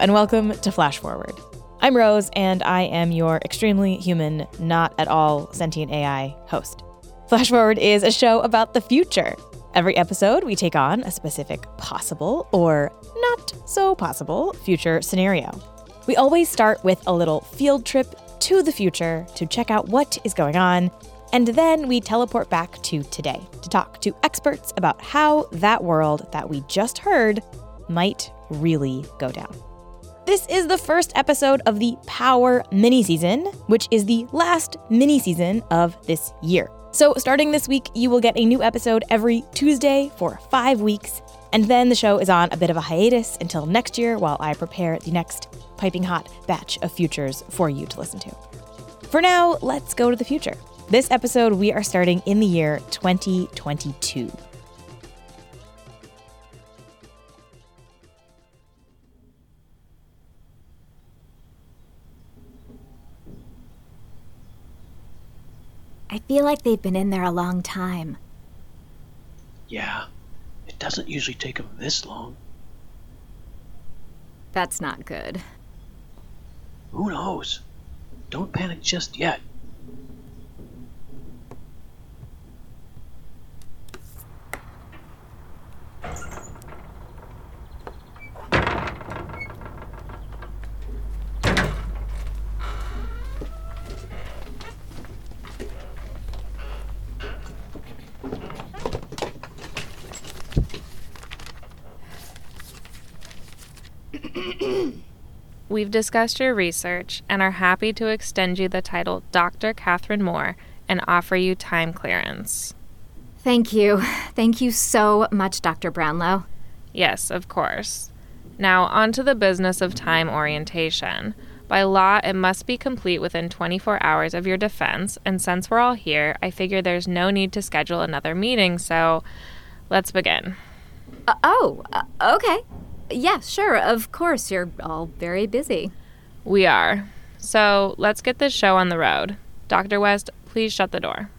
and welcome to Flash Forward. I'm Rose, and I am your extremely human, not at all sentient AI host. Flash Forward is a show about the future. Every episode, we take on a specific possible or not so possible future scenario. We always start with a little field trip to the future to check out what is going on, and then we teleport back to today to talk to experts about how that world that we just heard might really go down. This is the first episode of the Power mini season, which is the last mini season of this year. So, starting this week, you will get a new episode every Tuesday for five weeks, and then the show is on a bit of a hiatus until next year while I prepare the next piping hot batch of futures for you to listen to. For now, let's go to the future. This episode, we are starting in the year 2022. I feel like they've been in there a long time. Yeah, it doesn't usually take them this long. That's not good. Who knows? Don't panic just yet. We've discussed your research and are happy to extend you the title Dr. Catherine Moore and offer you time clearance. Thank you. Thank you so much, Dr. Brownlow. Yes, of course. Now, on to the business of time orientation. By law, it must be complete within 24 hours of your defense, and since we're all here, I figure there's no need to schedule another meeting, so let's begin. Uh, oh, uh, okay. Yeah, sure. Of course, you're all very busy. We are. So let's get this show on the road. Dr. West, please shut the door.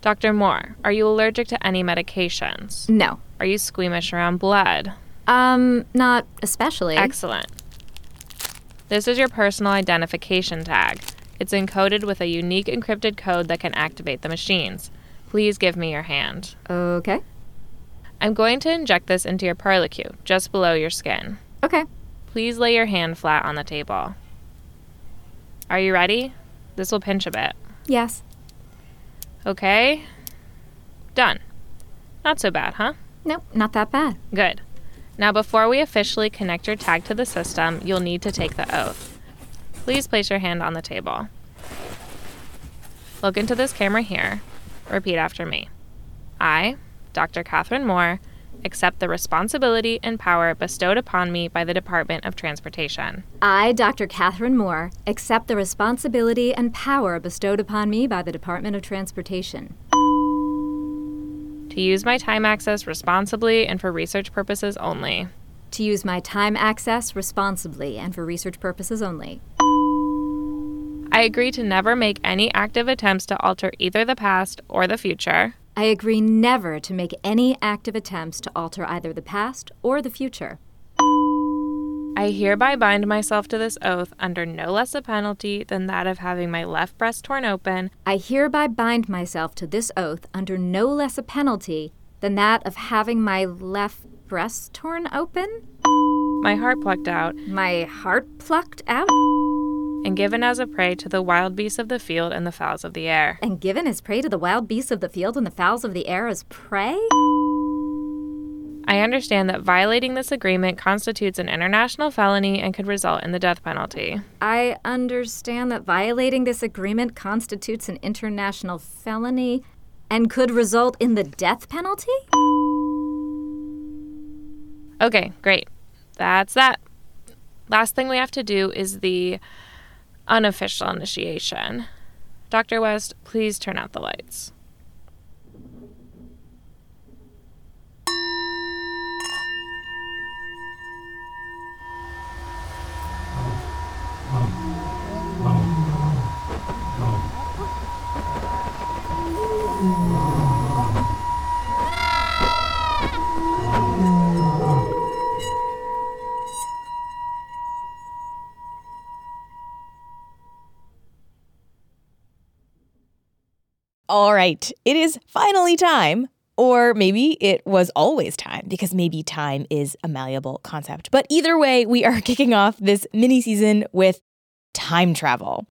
Dr. Moore, are you allergic to any medications? No. Are you squeamish around blood? Um, not especially. Excellent. This is your personal identification tag. It's encoded with a unique encrypted code that can activate the machines. Please give me your hand. Okay. I'm going to inject this into your perlicue, just below your skin. Okay. Please lay your hand flat on the table. Are you ready? This will pinch a bit. Yes. Okay. Done. Not so bad, huh? Nope, not that bad. Good. Now, before we officially connect your tag to the system, you'll need to take the oath. Please place your hand on the table. Look into this camera here. Repeat after me. I, Dr. Catherine Moore, accept the responsibility and power bestowed upon me by the Department of Transportation. I, Dr. Catherine Moore, accept the responsibility and power bestowed upon me by the Department of Transportation. To use my time access responsibly and for research purposes only. To use my time access responsibly and for research purposes only. I agree to never make any active attempts to alter either the past or the future. I agree never to make any active attempts to alter either the past or the future. I hereby bind myself to this oath under no less a penalty than that of having my left breast torn open. I hereby bind myself to this oath under no less a penalty than that of having my left breast torn open, my heart plucked out, my heart plucked out, and given as a prey to the wild beasts of the field and the fowls of the air. and given as prey to the wild beasts of the field and the fowls of the air as prey? I understand that violating this agreement constitutes an international felony and could result in the death penalty. I understand that violating this agreement constitutes an international felony and could result in the death penalty? Okay, great. That's that. Last thing we have to do is the unofficial initiation. Dr. West, please turn out the lights. All right, it is finally time. Or maybe it was always time, because maybe time is a malleable concept. But either way, we are kicking off this mini season with time travel.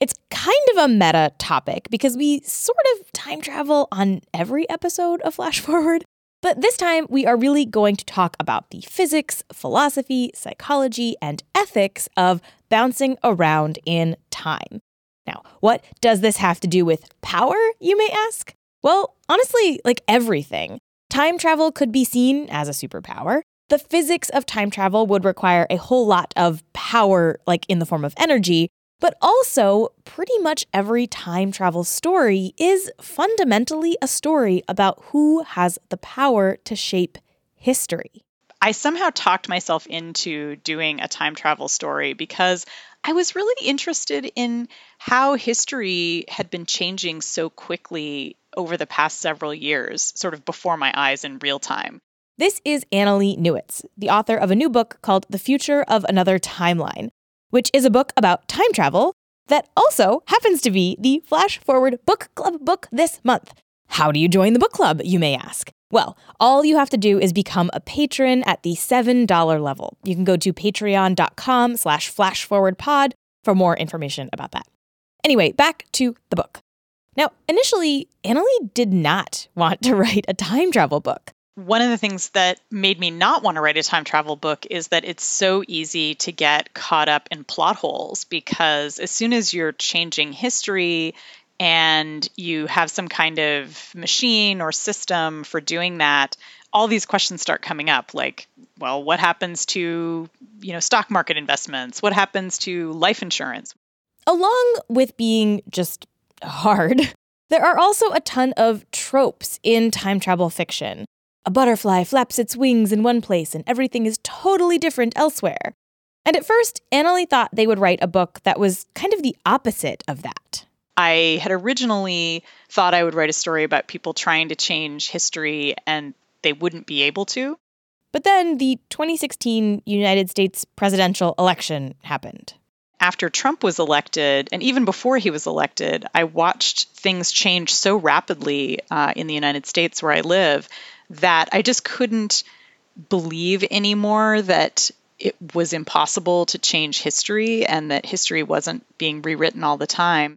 It's kind of a meta topic because we sort of time travel on every episode of Flash Forward. But this time, we are really going to talk about the physics, philosophy, psychology, and ethics of bouncing around in time. Now, what does this have to do with power, you may ask? Well, honestly, like everything. Time travel could be seen as a superpower. The physics of time travel would require a whole lot of power, like in the form of energy, but also, pretty much every time travel story is fundamentally a story about who has the power to shape history. I somehow talked myself into doing a time travel story because I was really interested in how history had been changing so quickly over the past several years, sort of before my eyes in real time. This is Annalee Newitz, the author of a new book called The Future of Another Timeline, which is a book about time travel that also happens to be the Flash Forward Book Club book this month. How do you join the book club, you may ask? Well, all you have to do is become a patron at the $7 level. You can go to patreon.com slash flashforwardpod for more information about that. Anyway, back to the book. Now, initially, Annalee did not want to write a time travel book one of the things that made me not want to write a time travel book is that it's so easy to get caught up in plot holes because as soon as you're changing history and you have some kind of machine or system for doing that all these questions start coming up like well what happens to you know stock market investments what happens to life insurance along with being just hard there are also a ton of tropes in time travel fiction a butterfly flaps its wings in one place and everything is totally different elsewhere. And at first, Annalee thought they would write a book that was kind of the opposite of that. I had originally thought I would write a story about people trying to change history and they wouldn't be able to. But then the 2016 United States presidential election happened. After Trump was elected, and even before he was elected, I watched things change so rapidly uh, in the United States where I live that I just couldn't believe anymore that it was impossible to change history and that history wasn't being rewritten all the time.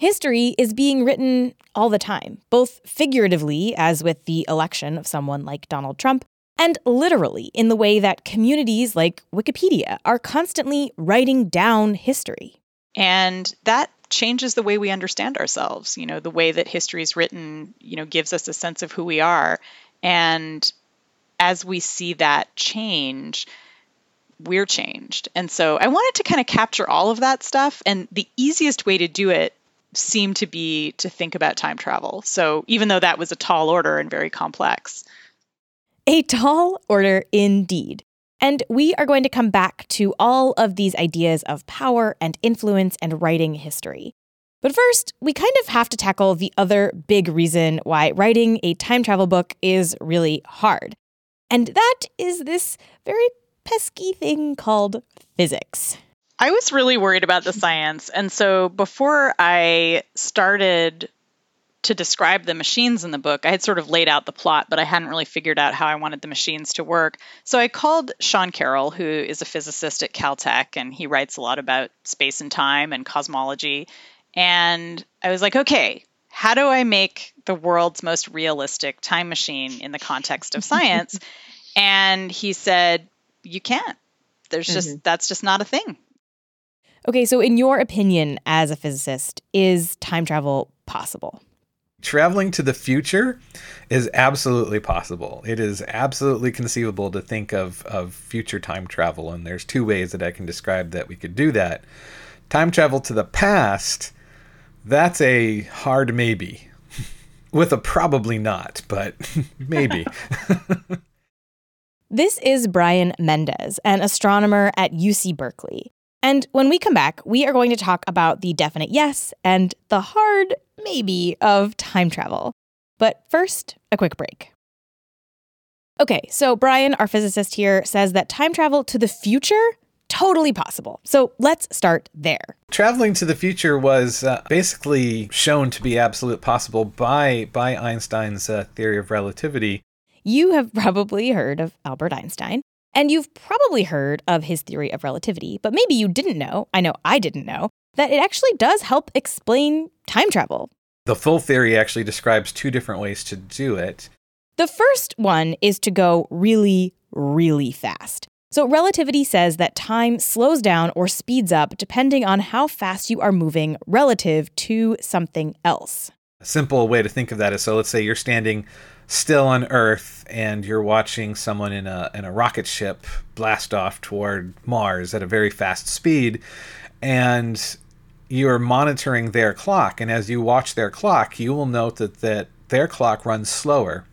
History is being written all the time, both figuratively, as with the election of someone like Donald Trump, and literally in the way that communities like Wikipedia are constantly writing down history. And that changes the way we understand ourselves. You know, the way that history is written, you know, gives us a sense of who we are. And as we see that change, we're changed. And so I wanted to kind of capture all of that stuff. And the easiest way to do it seemed to be to think about time travel. So even though that was a tall order and very complex. A tall order indeed. And we are going to come back to all of these ideas of power and influence and writing history. But first, we kind of have to tackle the other big reason why writing a time travel book is really hard. And that is this very pesky thing called physics. I was really worried about the science. And so before I started to describe the machines in the book, I had sort of laid out the plot, but I hadn't really figured out how I wanted the machines to work. So I called Sean Carroll, who is a physicist at Caltech, and he writes a lot about space and time and cosmology. And I was like, okay, how do I make the world's most realistic time machine in the context of science? and he said, you can't. There's just, mm-hmm. that's just not a thing. Okay, so in your opinion as a physicist, is time travel possible? Traveling to the future is absolutely possible. It is absolutely conceivable to think of, of future time travel, and there's two ways that I can describe that we could do that. Time travel to the past that's a hard maybe. With a probably not, but maybe. this is Brian Mendez, an astronomer at UC Berkeley. And when we come back, we are going to talk about the definite yes and the hard maybe of time travel. But first, a quick break. Okay, so Brian, our physicist here, says that time travel to the future totally possible. So let's start there. Traveling to the future was uh, basically shown to be absolute possible by by Einstein's uh, theory of relativity. You have probably heard of Albert Einstein, and you've probably heard of his theory of relativity, but maybe you didn't know, I know I didn't know, that it actually does help explain time travel. The full theory actually describes two different ways to do it. The first one is to go really, really fast. So, relativity says that time slows down or speeds up depending on how fast you are moving relative to something else. A simple way to think of that is so let's say you're standing still on Earth and you're watching someone in a in a rocket ship blast off toward Mars at a very fast speed and you're monitoring their clock and as you watch their clock you will note that, that their clock runs slower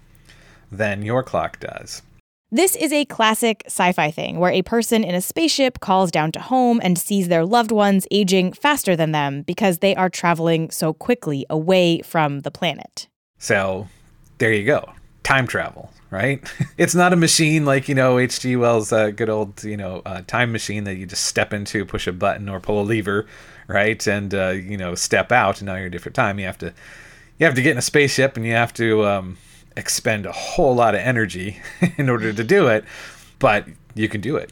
than your clock does. This is a classic sci fi thing where a person in a spaceship calls down to home and sees their loved ones aging faster than them because they are traveling so quickly away from the planet. So there you go. Time travel, right? it's not a machine like, you know, H.G. Wells' uh, good old, you know, uh, time machine that you just step into, push a button or pull a lever, right? And, uh, you know, step out and now you're a different time. You have to. You have to get in a spaceship and you have to um, expend a whole lot of energy in order to do it, but you can do it.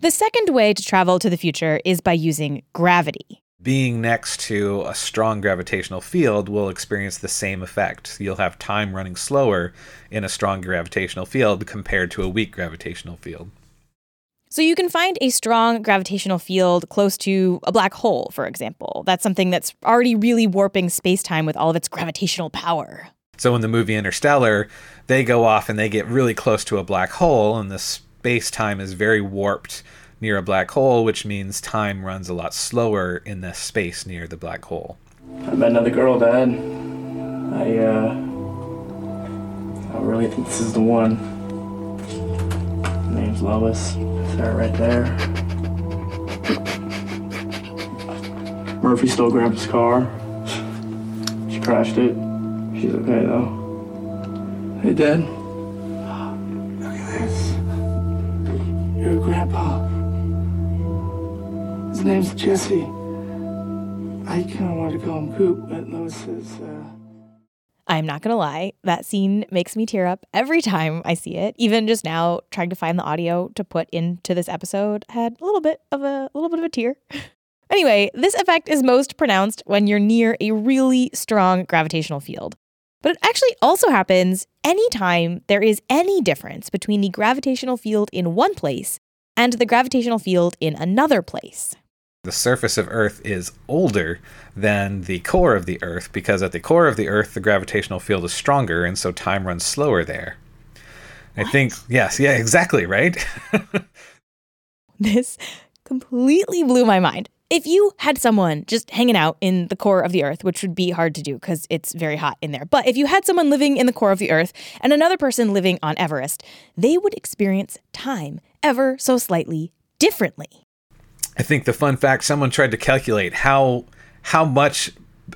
The second way to travel to the future is by using gravity. Being next to a strong gravitational field will experience the same effect. You'll have time running slower in a strong gravitational field compared to a weak gravitational field. So you can find a strong gravitational field close to a black hole, for example. That's something that's already really warping space time with all of its gravitational power. So in the movie Interstellar, they go off and they get really close to a black hole, and the space time is very warped near a black hole, which means time runs a lot slower in the space near the black hole. I met another girl, Dad. I, uh, I really think this is the one. Name's Lois. It's her right there. Murphy stole Grandpa's car. She crashed it. She's okay though. Hey, Dad. Name's Jesse. I kind of wanted to call him Coop, but Lois says, uh... I'm not going to lie, that scene makes me tear up every time I see it. Even just now trying to find the audio to put into this episode had a little bit of a, a little bit of a tear. anyway, this effect is most pronounced when you're near a really strong gravitational field. But it actually also happens anytime there is any difference between the gravitational field in one place and the gravitational field in another place. The surface of Earth is older than the core of the Earth because at the core of the Earth, the gravitational field is stronger, and so time runs slower there. What? I think, yes, yeah, exactly, right? this completely blew my mind if you had someone just hanging out in the core of the earth, which would be hard to do because it's very hot in there, but if you had someone living in the core of the earth and another person living on Everest, they would experience time ever so slightly differently. I think the fun fact someone tried to calculate how how much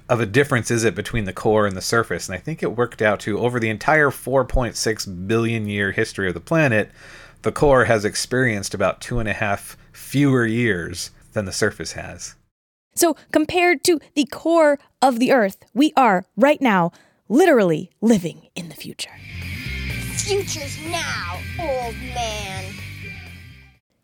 of a difference is it between the core and the surface, and I think it worked out to over the entire 4.6 billion year history of the planet, the core has experienced about two and a half fewer years than the surface has. So, compared to the core of the Earth, we are right now literally living in the future. Future's now, old man.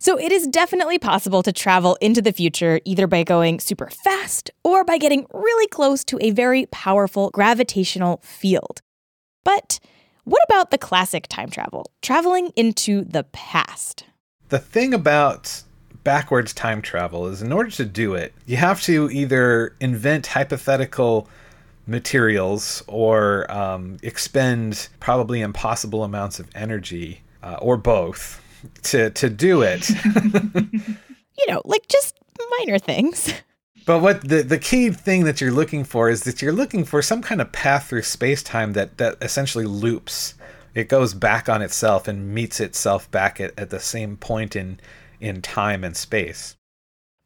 So, it is definitely possible to travel into the future either by going super fast or by getting really close to a very powerful gravitational field. But what about the classic time travel, traveling into the past? The thing about backwards time travel is in order to do it, you have to either invent hypothetical materials or um, expend probably impossible amounts of energy uh, or both to to do it. you know, like just minor things. But what the the key thing that you're looking for is that you're looking for some kind of path through space time that that essentially loops. It goes back on itself and meets itself back at, at the same point in in time and space.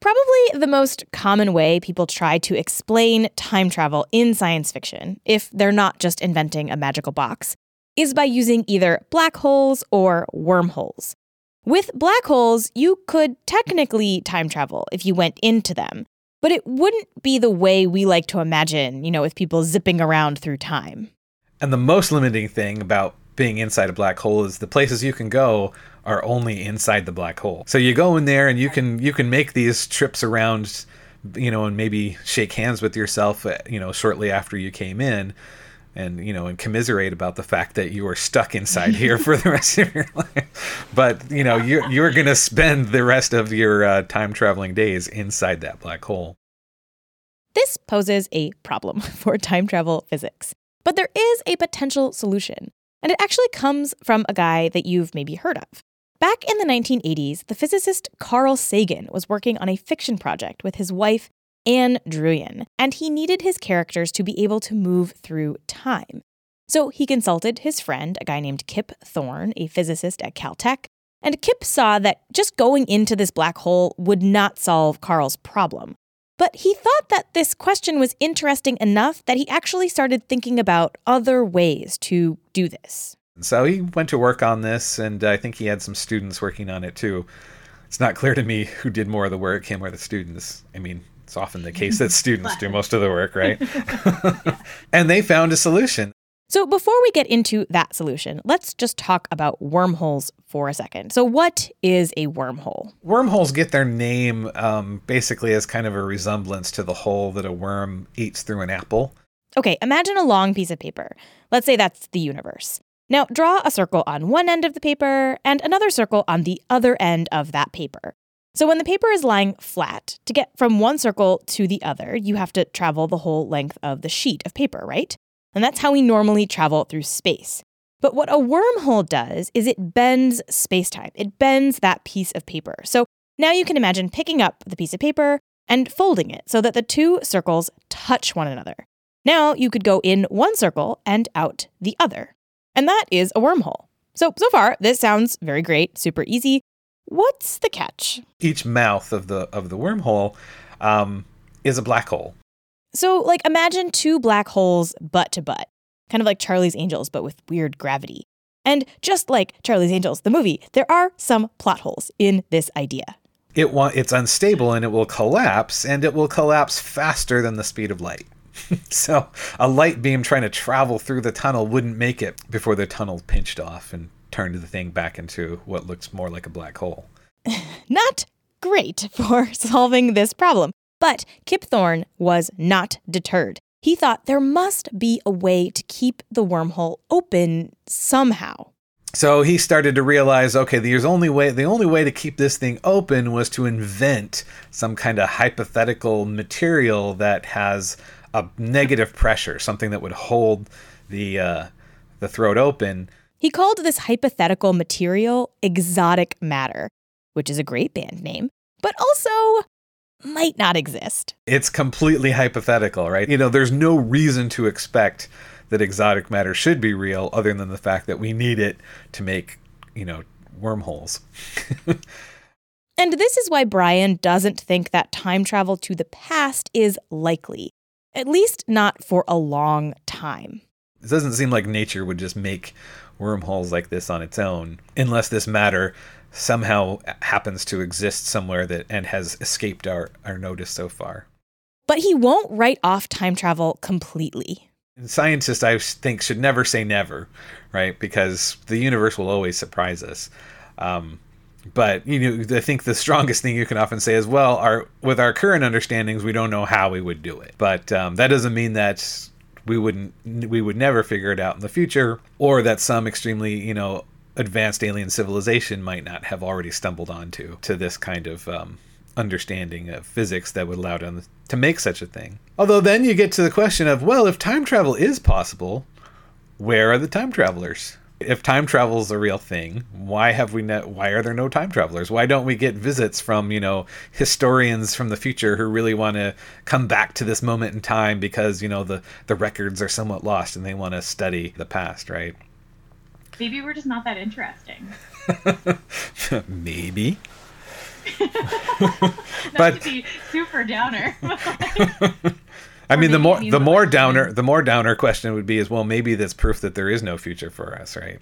Probably the most common way people try to explain time travel in science fiction, if they're not just inventing a magical box, is by using either black holes or wormholes. With black holes, you could technically time travel if you went into them, but it wouldn't be the way we like to imagine, you know, with people zipping around through time. And the most limiting thing about being inside a black hole is the places you can go are only inside the black hole. So you go in there and you can you can make these trips around, you know, and maybe shake hands with yourself, uh, you know, shortly after you came in and you know and commiserate about the fact that you are stuck inside here for the rest of your life but you know you're, you're going to spend the rest of your uh, time traveling days inside that black hole This poses a problem for time travel physics, but there is a potential solution, and it actually comes from a guy that you've maybe heard of. Back in the 1980s, the physicist Carl Sagan was working on a fiction project with his wife, Ann Druyan, and he needed his characters to be able to move through time. So he consulted his friend, a guy named Kip Thorne, a physicist at Caltech, and Kip saw that just going into this black hole would not solve Carl's problem. But he thought that this question was interesting enough that he actually started thinking about other ways to do this. so he went to work on this and i think he had some students working on it too it's not clear to me who did more of the work him or the students i mean it's often the case that students do most of the work right and they found a solution So, before we get into that solution, let's just talk about wormholes for a second. So, what is a wormhole? Wormholes get their name um, basically as kind of a resemblance to the hole that a worm eats through an apple. Okay, imagine a long piece of paper. Let's say that's the universe. Now, draw a circle on one end of the paper and another circle on the other end of that paper. So, when the paper is lying flat, to get from one circle to the other, you have to travel the whole length of the sheet of paper, right? And that's how we normally travel through space. But what a wormhole does is it bends spacetime. It bends that piece of paper. So now you can imagine picking up the piece of paper and folding it so that the two circles touch one another. Now you could go in one circle and out the other. And that is a wormhole. So, so far, this sounds very great, super easy. What's the catch? Each mouth of the of the wormhole um, is a black hole. So, like, imagine two black holes butt to butt, kind of like Charlie's Angels, but with weird gravity. And just like Charlie's Angels, the movie, there are some plot holes in this idea. It wa- it's unstable and it will collapse, and it will collapse faster than the speed of light. so a light beam trying to travel through the tunnel wouldn't make it before the tunnel pinched off and turned the thing back into what looks more like a black hole. Not great for solving this problem. But Kip Thorne was not deterred. He thought there must be a way to keep the wormhole open somehow. So he started to realize, okay, the only way the only way to keep this thing open was to invent some kind of hypothetical material that has a negative pressure, something that would hold the uh, the throat open. He called this hypothetical material exotic matter, which is a great band name, but also might not exist. It's completely hypothetical, right? You know, there's no reason to expect that exotic matter should be real other than the fact that we need it to make, you know, wormholes. And this is why Brian doesn't think that time travel to the past is likely, at least not for a long time. It doesn't seem like nature would just make wormholes like this on its own unless this matter somehow happens to exist somewhere that and has escaped our, our notice so far. But he won't write off time travel completely. And scientists, I think, should never say never, right? Because the universe will always surprise us. Um, but you know, I think the strongest thing you can often say is, well, our with our current understandings, we don't know how we would do it. But um, that doesn't mean that we wouldn't, we would never figure it out in the future, or that some extremely, you know, advanced alien civilization might not have already stumbled onto to this kind of um, understanding of physics that would allow them to make such a thing. Although then you get to the question of, well, if time travel is possible, where are the time travelers? If time travel is a real thing, why have we no, why are there no time travelers? Why don't we get visits from, you know, historians from the future who really want to come back to this moment in time because, you know, the the records are somewhat lost and they want to study the past, right? Maybe we're just not that interesting. Maybe. not But- to be super downer. I mean, the more the more downer the more downer question would be is well maybe that's proof that there is no future for us, right?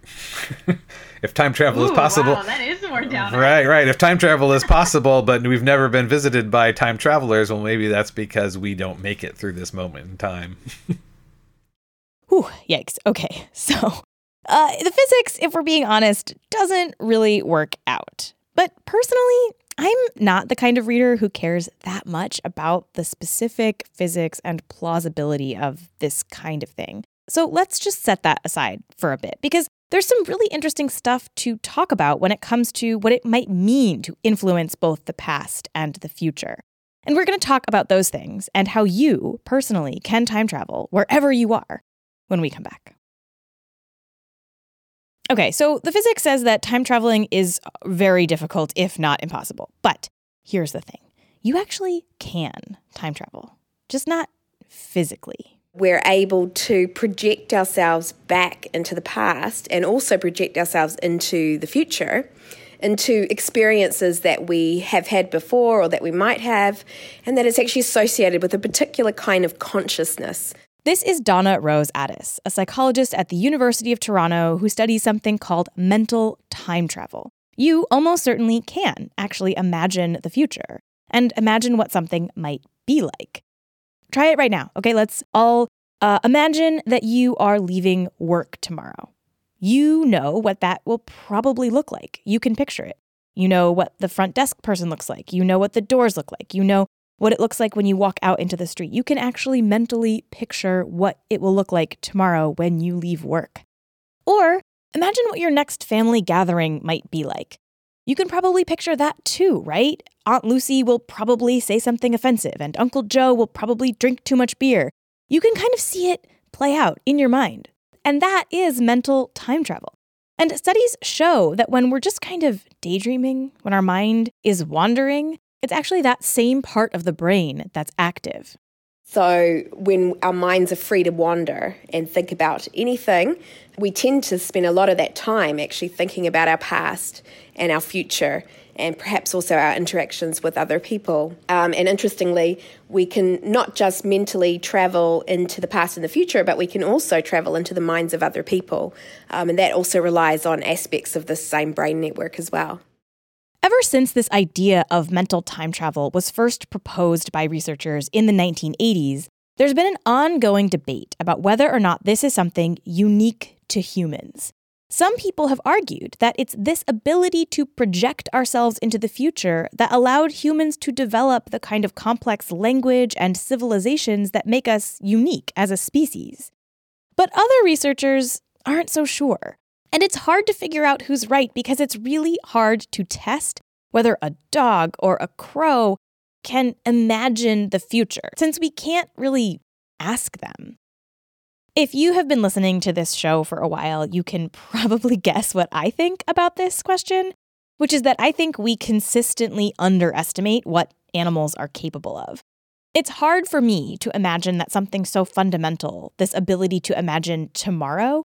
if time travel is possible, Wow, that is more down. right, right. If time travel is possible, but we've never been visited by time travelers, well maybe that's because we don't make it through this moment in time. Whew, yikes. Okay, so uh, the physics, if we're being honest, doesn't really work out. But personally, I'm not the kind of reader who cares that much about the specific physics and plausibility of this kind of thing. So let's just set that aside for a bit because there's some really interesting stuff to talk about when it comes to what it might mean to influence both the past and the future. And we're going to talk about those things and how you personally can time travel wherever you are when we come back. Okay, so the physics says that time traveling is very difficult, if not impossible. But here's the thing you actually can time travel, just not physically. We're able to project ourselves back into the past and also project ourselves into the future, into experiences that we have had before or that we might have, and that it's actually associated with a particular kind of consciousness. This is Donna Rose Addis, a psychologist at the University of Toronto who studies something called mental time travel. You almost certainly can actually imagine the future and imagine what something might be like. Try it right now. Okay, let's all uh, imagine that you are leaving work tomorrow. You know what that will probably look like. You can picture it. You know what the front desk person looks like. You know what the doors look like. You know what it looks like when you walk out into the street. You can actually mentally picture what it will look like tomorrow when you leave work. Or imagine what your next family gathering might be like. You can probably picture that too, right? Aunt Lucy will probably say something offensive, and Uncle Joe will probably drink too much beer. You can kind of see it play out in your mind. And that is mental time travel. And studies show that when we're just kind of daydreaming, when our mind is wandering, it's actually that same part of the brain that's active. So, when our minds are free to wander and think about anything, we tend to spend a lot of that time actually thinking about our past and our future, and perhaps also our interactions with other people. Um, and interestingly, we can not just mentally travel into the past and the future, but we can also travel into the minds of other people. Um, and that also relies on aspects of the same brain network as well. Ever since this idea of mental time travel was first proposed by researchers in the 1980s, there's been an ongoing debate about whether or not this is something unique to humans. Some people have argued that it's this ability to project ourselves into the future that allowed humans to develop the kind of complex language and civilizations that make us unique as a species. But other researchers aren't so sure. And it's hard to figure out who's right because it's really hard to test whether a dog or a crow can imagine the future, since we can't really ask them. If you have been listening to this show for a while, you can probably guess what I think about this question, which is that I think we consistently underestimate what animals are capable of. It's hard for me to imagine that something so fundamental, this ability to imagine tomorrow,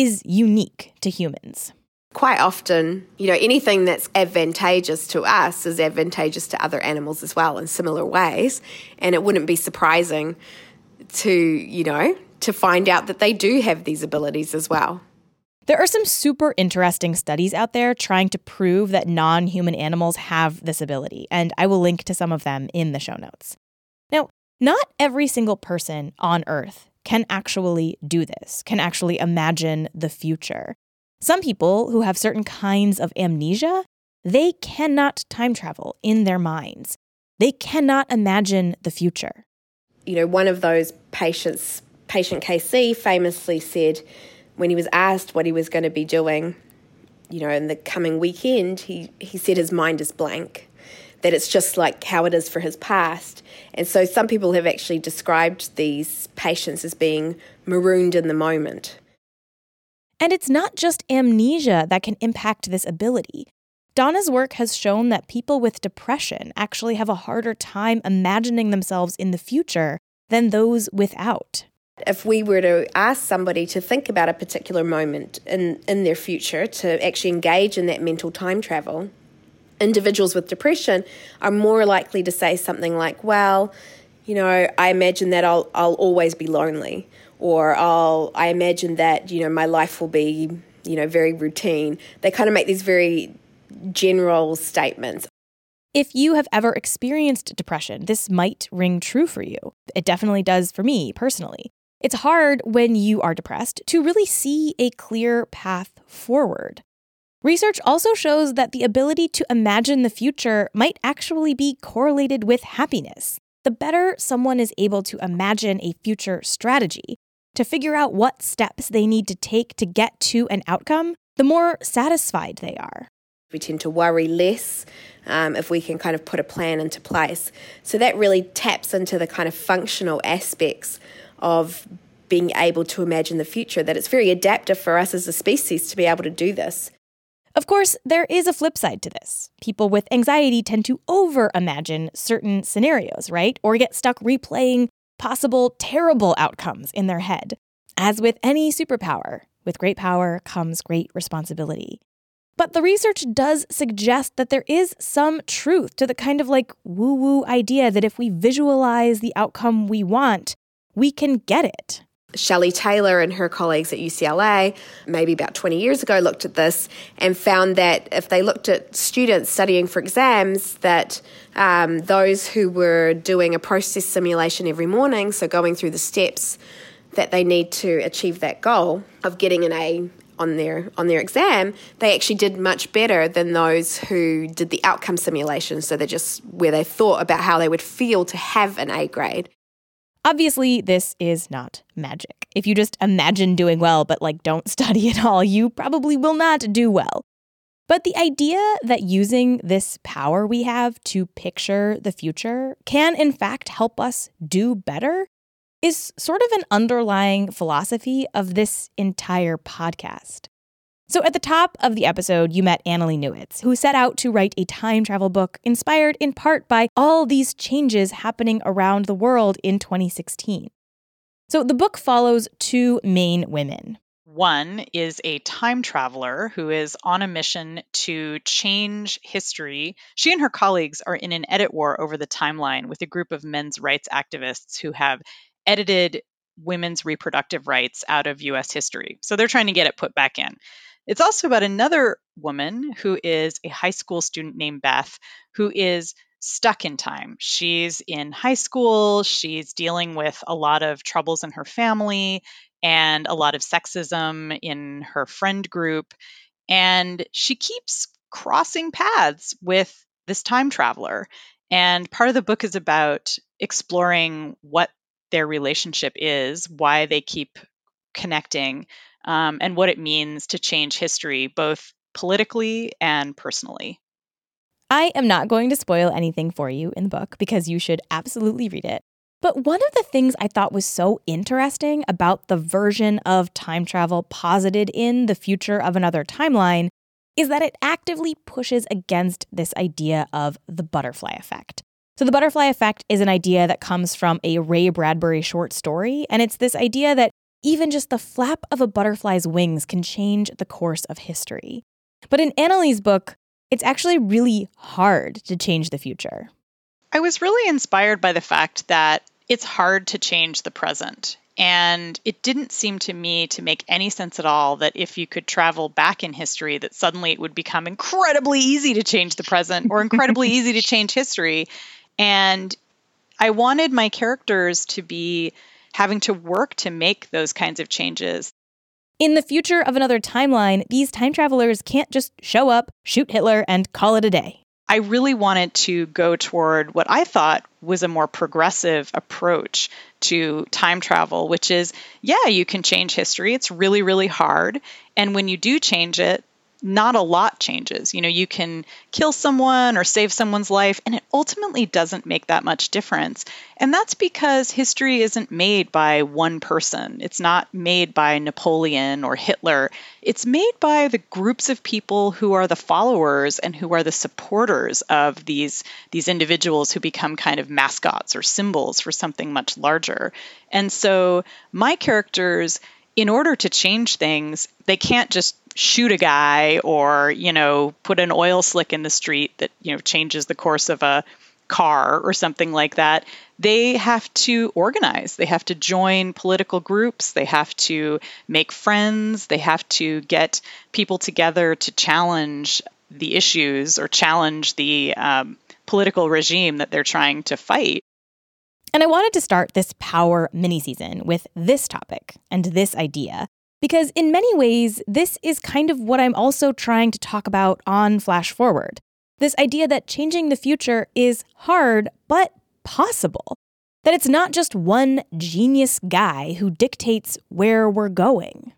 is unique to humans. Quite often, you know, anything that's advantageous to us is advantageous to other animals as well in similar ways. And it wouldn't be surprising to, you know, to find out that they do have these abilities as well. There are some super interesting studies out there trying to prove that non human animals have this ability, and I will link to some of them in the show notes. Now, not every single person on Earth can actually do this, can actually imagine the future. Some people who have certain kinds of amnesia, they cannot time travel in their minds. They cannot imagine the future. You know, one of those patients, patient KC, famously said when he was asked what he was going to be doing, you know, in the coming weekend, he, he said his mind is blank that it's just like how it is for his past. And so some people have actually described these patients as being marooned in the moment. And it's not just amnesia that can impact this ability. Donna's work has shown that people with depression actually have a harder time imagining themselves in the future than those without. If we were to ask somebody to think about a particular moment in, in their future, to actually engage in that mental time travel, individuals with depression are more likely to say something like, well, you know, I imagine that I'll I'll always be lonely, or I'll I imagine that you know my life will be you know very routine. They kind of make these very general statements. If you have ever experienced depression, this might ring true for you. It definitely does for me personally. It's hard when you are depressed to really see a clear path forward. Research also shows that the ability to imagine the future might actually be correlated with happiness. The better someone is able to imagine a future strategy, to figure out what steps they need to take to get to an outcome, the more satisfied they are. We tend to worry less um, if we can kind of put a plan into place. So that really taps into the kind of functional aspects of being able to imagine the future, that it's very adaptive for us as a species to be able to do this. Of course, there is a flip side to this. People with anxiety tend to over imagine certain scenarios, right? Or get stuck replaying possible terrible outcomes in their head. As with any superpower, with great power comes great responsibility. But the research does suggest that there is some truth to the kind of like woo woo idea that if we visualize the outcome we want, we can get it. Shelley Taylor and her colleagues at UCLA, maybe about 20 years ago, looked at this and found that if they looked at students studying for exams, that um, those who were doing a process simulation every morning, so going through the steps that they need to achieve that goal of getting an A on their on their exam, they actually did much better than those who did the outcome simulation. So they just where they thought about how they would feel to have an A grade. Obviously, this is not magic. If you just imagine doing well but like don't study at all, you probably will not do well. But the idea that using this power we have to picture the future can in fact help us do better is sort of an underlying philosophy of this entire podcast. So, at the top of the episode, you met Annalee Newitz, who set out to write a time travel book inspired in part by all these changes happening around the world in 2016. So, the book follows two main women. One is a time traveler who is on a mission to change history. She and her colleagues are in an edit war over the timeline with a group of men's rights activists who have edited women's reproductive rights out of US history. So they're trying to get it put back in. It's also about another woman who is a high school student named Beth, who is stuck in time. She's in high school, she's dealing with a lot of troubles in her family and a lot of sexism in her friend group. And she keeps crossing paths with this time traveler. And part of the book is about exploring what their relationship is, why they keep connecting, um, and what it means to change history, both politically and personally. I am not going to spoil anything for you in the book because you should absolutely read it. But one of the things I thought was so interesting about the version of time travel posited in The Future of Another Timeline is that it actively pushes against this idea of the butterfly effect. So, the butterfly effect is an idea that comes from a Ray Bradbury short story, and it's this idea that even just the flap of a butterfly's wings can change the course of history. But in Annalee's book, it's actually really hard to change the future. I was really inspired by the fact that it's hard to change the present. And it didn't seem to me to make any sense at all that if you could travel back in history, that suddenly it would become incredibly easy to change the present or incredibly easy to change history. And I wanted my characters to be having to work to make those kinds of changes. In the future of another timeline, these time travelers can't just show up, shoot Hitler, and call it a day. I really wanted to go toward what I thought was a more progressive approach to time travel, which is yeah, you can change history. It's really, really hard. And when you do change it, not a lot changes. You know, you can kill someone or save someone's life, and it ultimately doesn't make that much difference. And that's because history isn't made by one person. It's not made by Napoleon or Hitler. It's made by the groups of people who are the followers and who are the supporters of these, these individuals who become kind of mascots or symbols for something much larger. And so my characters in order to change things, they can't just shoot a guy or, you know, put an oil slick in the street that, you know, changes the course of a car or something like that, they have to organize. They have to join political groups. They have to make friends. They have to get people together to challenge the issues or challenge the um, political regime that they're trying to fight. And I wanted to start this power mini season with this topic and this idea because, in many ways, this is kind of what I'm also trying to talk about on Flash Forward. This idea that changing the future is hard, but possible. That it's not just one genius guy who dictates where we're going.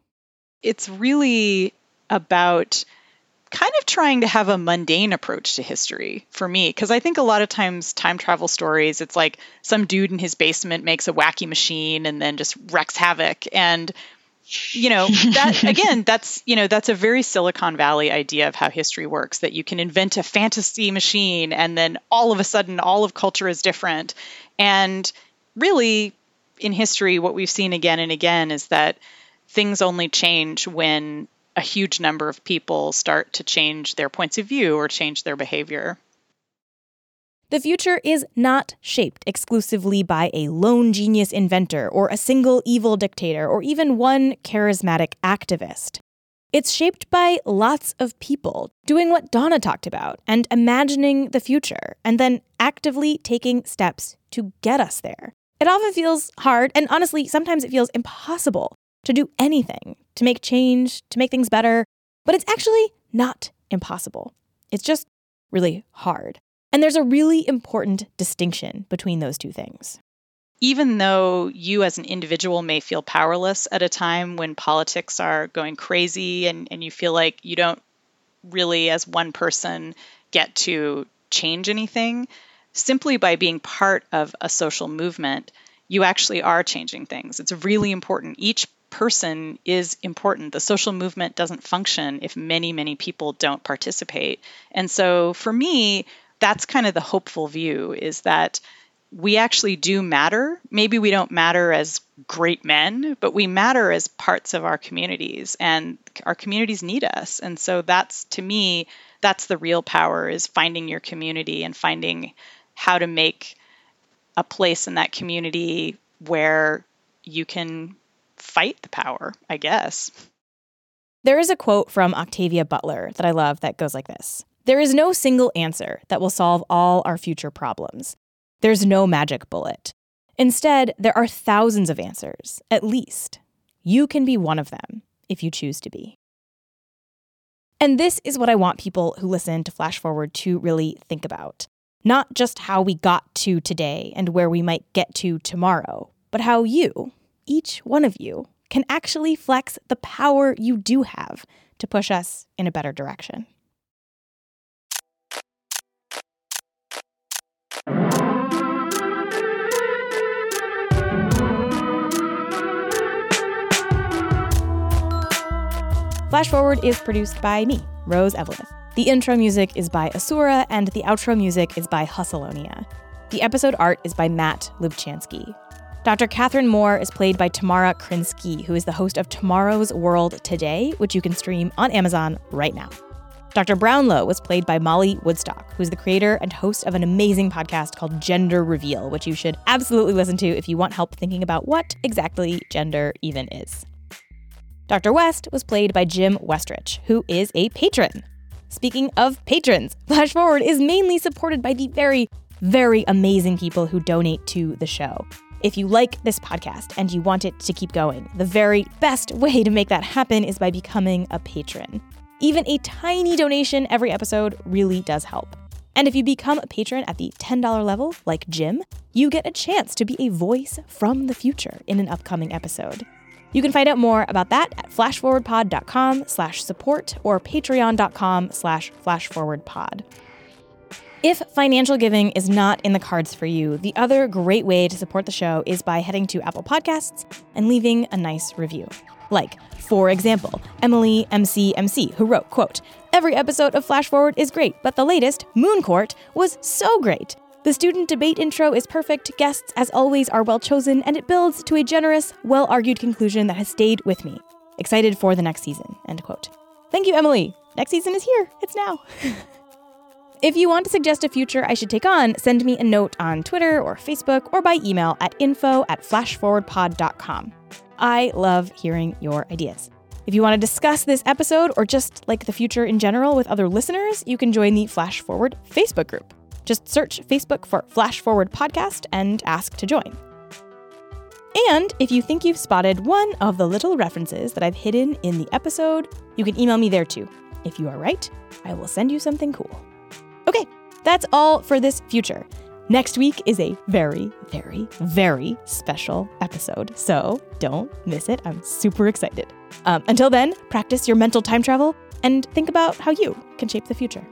It's really about kind of trying to have a mundane approach to history for me because I think a lot of times time travel stories it's like some dude in his basement makes a wacky machine and then just wrecks havoc and you know that again that's you know that's a very silicon valley idea of how history works that you can invent a fantasy machine and then all of a sudden all of culture is different and really in history what we've seen again and again is that things only change when a huge number of people start to change their points of view or change their behavior. The future is not shaped exclusively by a lone genius inventor or a single evil dictator or even one charismatic activist. It's shaped by lots of people doing what Donna talked about and imagining the future and then actively taking steps to get us there. It often feels hard, and honestly, sometimes it feels impossible to do anything, to make change, to make things better, but it's actually not impossible. It's just really hard. And there's a really important distinction between those two things. Even though you as an individual may feel powerless at a time when politics are going crazy and, and you feel like you don't really, as one person, get to change anything, simply by being part of a social movement, you actually are changing things. It's really important. Each person is important. The social movement doesn't function if many, many people don't participate. And so for me, that's kind of the hopeful view is that we actually do matter. Maybe we don't matter as great men, but we matter as parts of our communities and our communities need us. And so that's to me, that's the real power is finding your community and finding how to make a place in that community where you can fight the power, I guess. There is a quote from Octavia Butler that I love that goes like this There is no single answer that will solve all our future problems. There's no magic bullet. Instead, there are thousands of answers, at least. You can be one of them if you choose to be. And this is what I want people who listen to Flash Forward to really think about. Not just how we got to today and where we might get to tomorrow, but how you, each one of you can actually flex the power you do have to push us in a better direction. Flash Forward is produced by me, Rose Eveleth. The intro music is by Asura, and the outro music is by Hussalonia. The episode art is by Matt Lubchansky. Dr. Catherine Moore is played by Tamara Krinsky, who is the host of Tomorrow's World Today, which you can stream on Amazon right now. Dr. Brownlow was played by Molly Woodstock, who's the creator and host of an amazing podcast called Gender Reveal, which you should absolutely listen to if you want help thinking about what exactly gender even is. Dr. West was played by Jim Westrich, who is a patron. Speaking of patrons, Flash Forward is mainly supported by the very, very amazing people who donate to the show. If you like this podcast and you want it to keep going, the very best way to make that happen is by becoming a patron. Even a tiny donation every episode really does help. And if you become a patron at the $10 level, like Jim, you get a chance to be a voice from the future in an upcoming episode. You can find out more about that at flashforwardpod.com slash support or patreon.com slash flashforwardpod. If financial giving is not in the cards for you, the other great way to support the show is by heading to Apple Podcasts and leaving a nice review. Like, for example, Emily MCMC, who wrote, quote, Every episode of Flash Forward is great, but the latest, Moon Court, was so great. The student debate intro is perfect, guests, as always, are well chosen, and it builds to a generous, well argued conclusion that has stayed with me. Excited for the next season. End quote. Thank you, Emily. Next season is here. It's now. If you want to suggest a future I should take on, send me a note on Twitter or Facebook or by email at info at flashforwardpod.com. I love hearing your ideas. If you want to discuss this episode or just like the future in general with other listeners, you can join the Flash Forward Facebook group. Just search Facebook for Flash Forward Podcast and ask to join. And if you think you've spotted one of the little references that I've hidden in the episode, you can email me there too. If you are right, I will send you something cool. Okay, that's all for this future. Next week is a very, very, very special episode, so don't miss it. I'm super excited. Um, until then, practice your mental time travel and think about how you can shape the future.